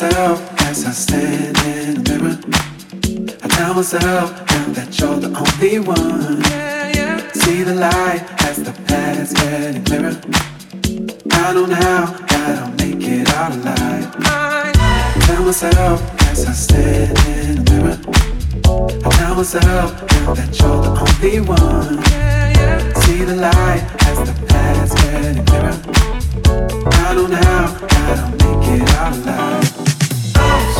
myself as I stand in the mirror. I tell myself now that you're the only one. Yeah, yeah. See the light as the past getting clearer. I don't know how, gotta make it out alive. I tell myself as I stand in the mirror. I tell myself now that you're the only one. Yeah, See the light as the past getting clearer. I don't know how, gotta make it out alive.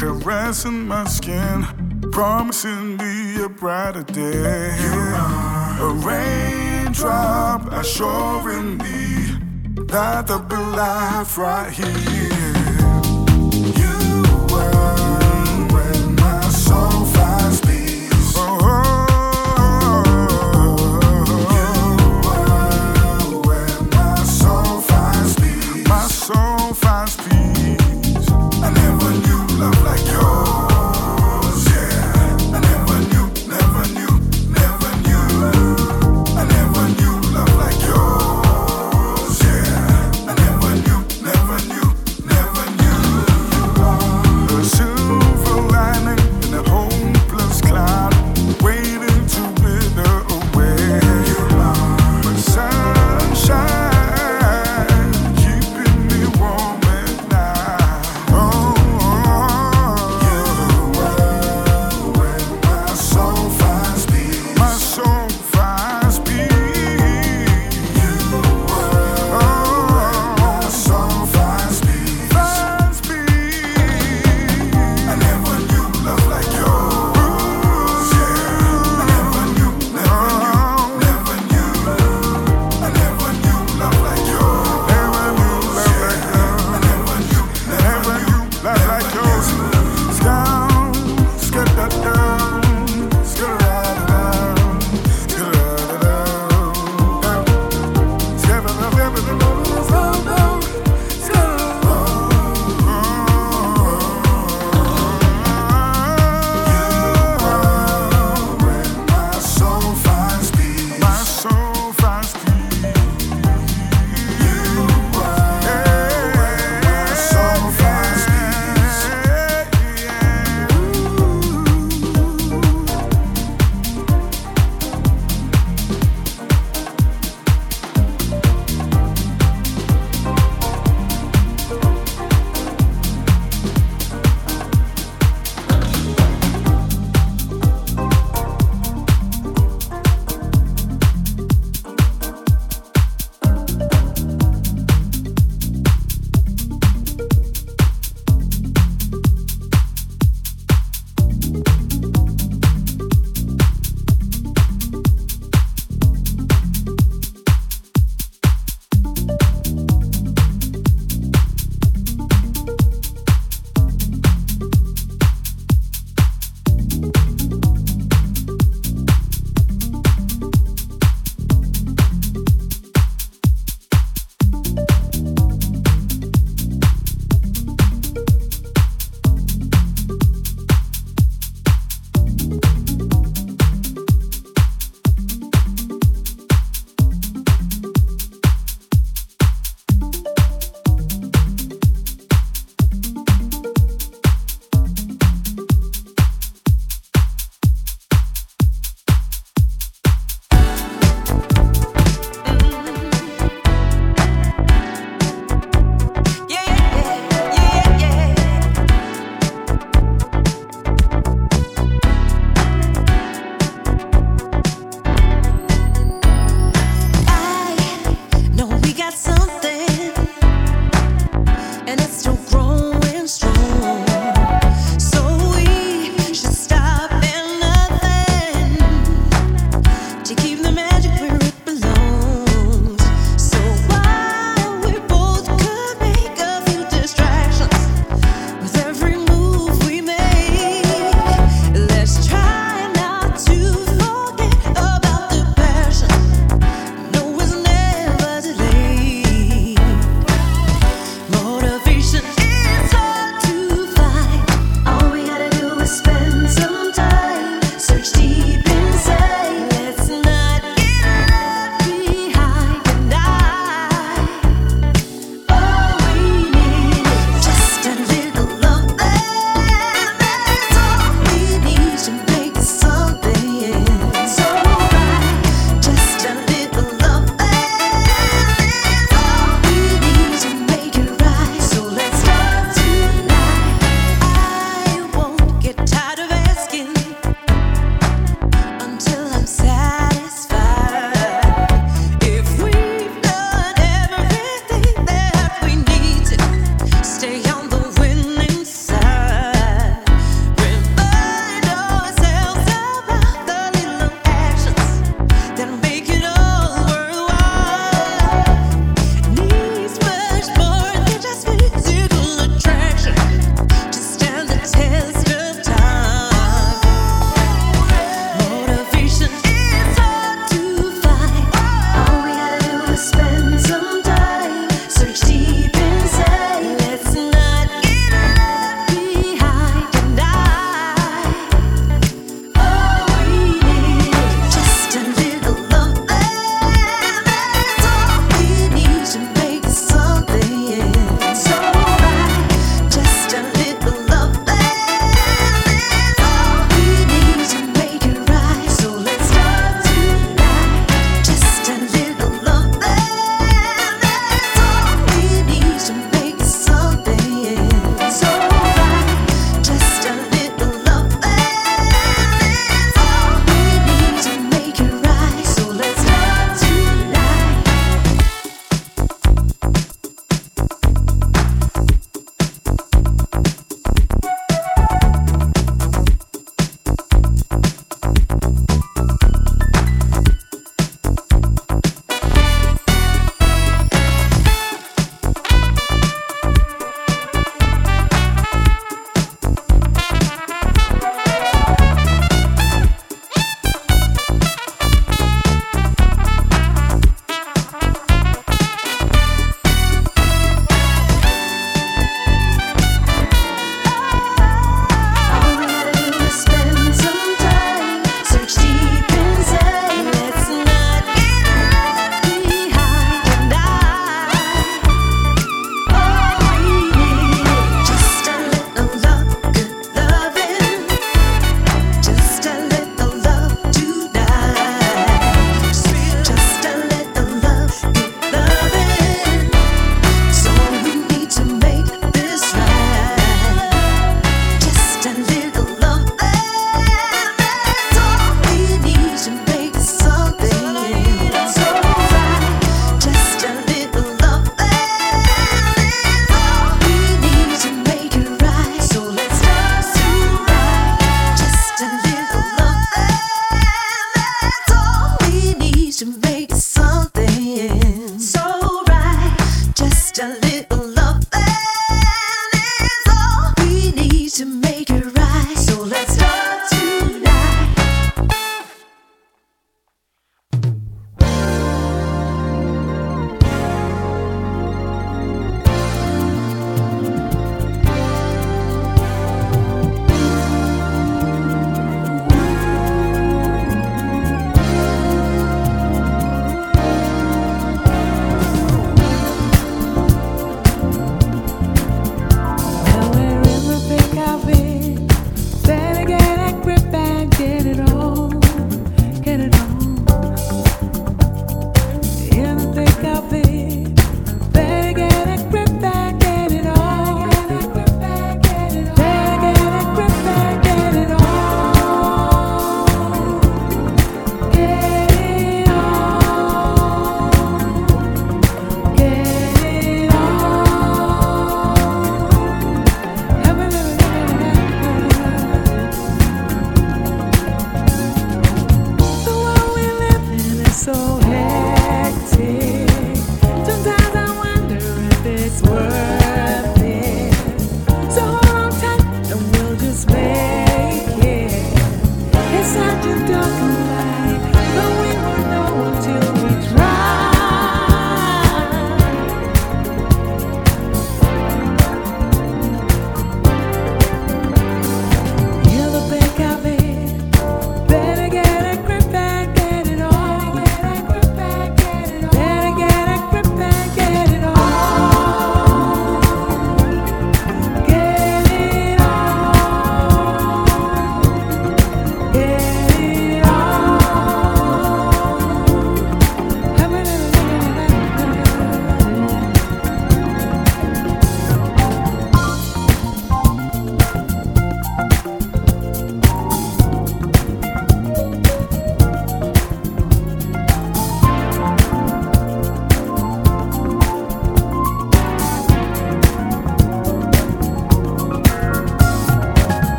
caressing my skin, promising me a brighter day. A raindrop assuring me that there'll be life right here.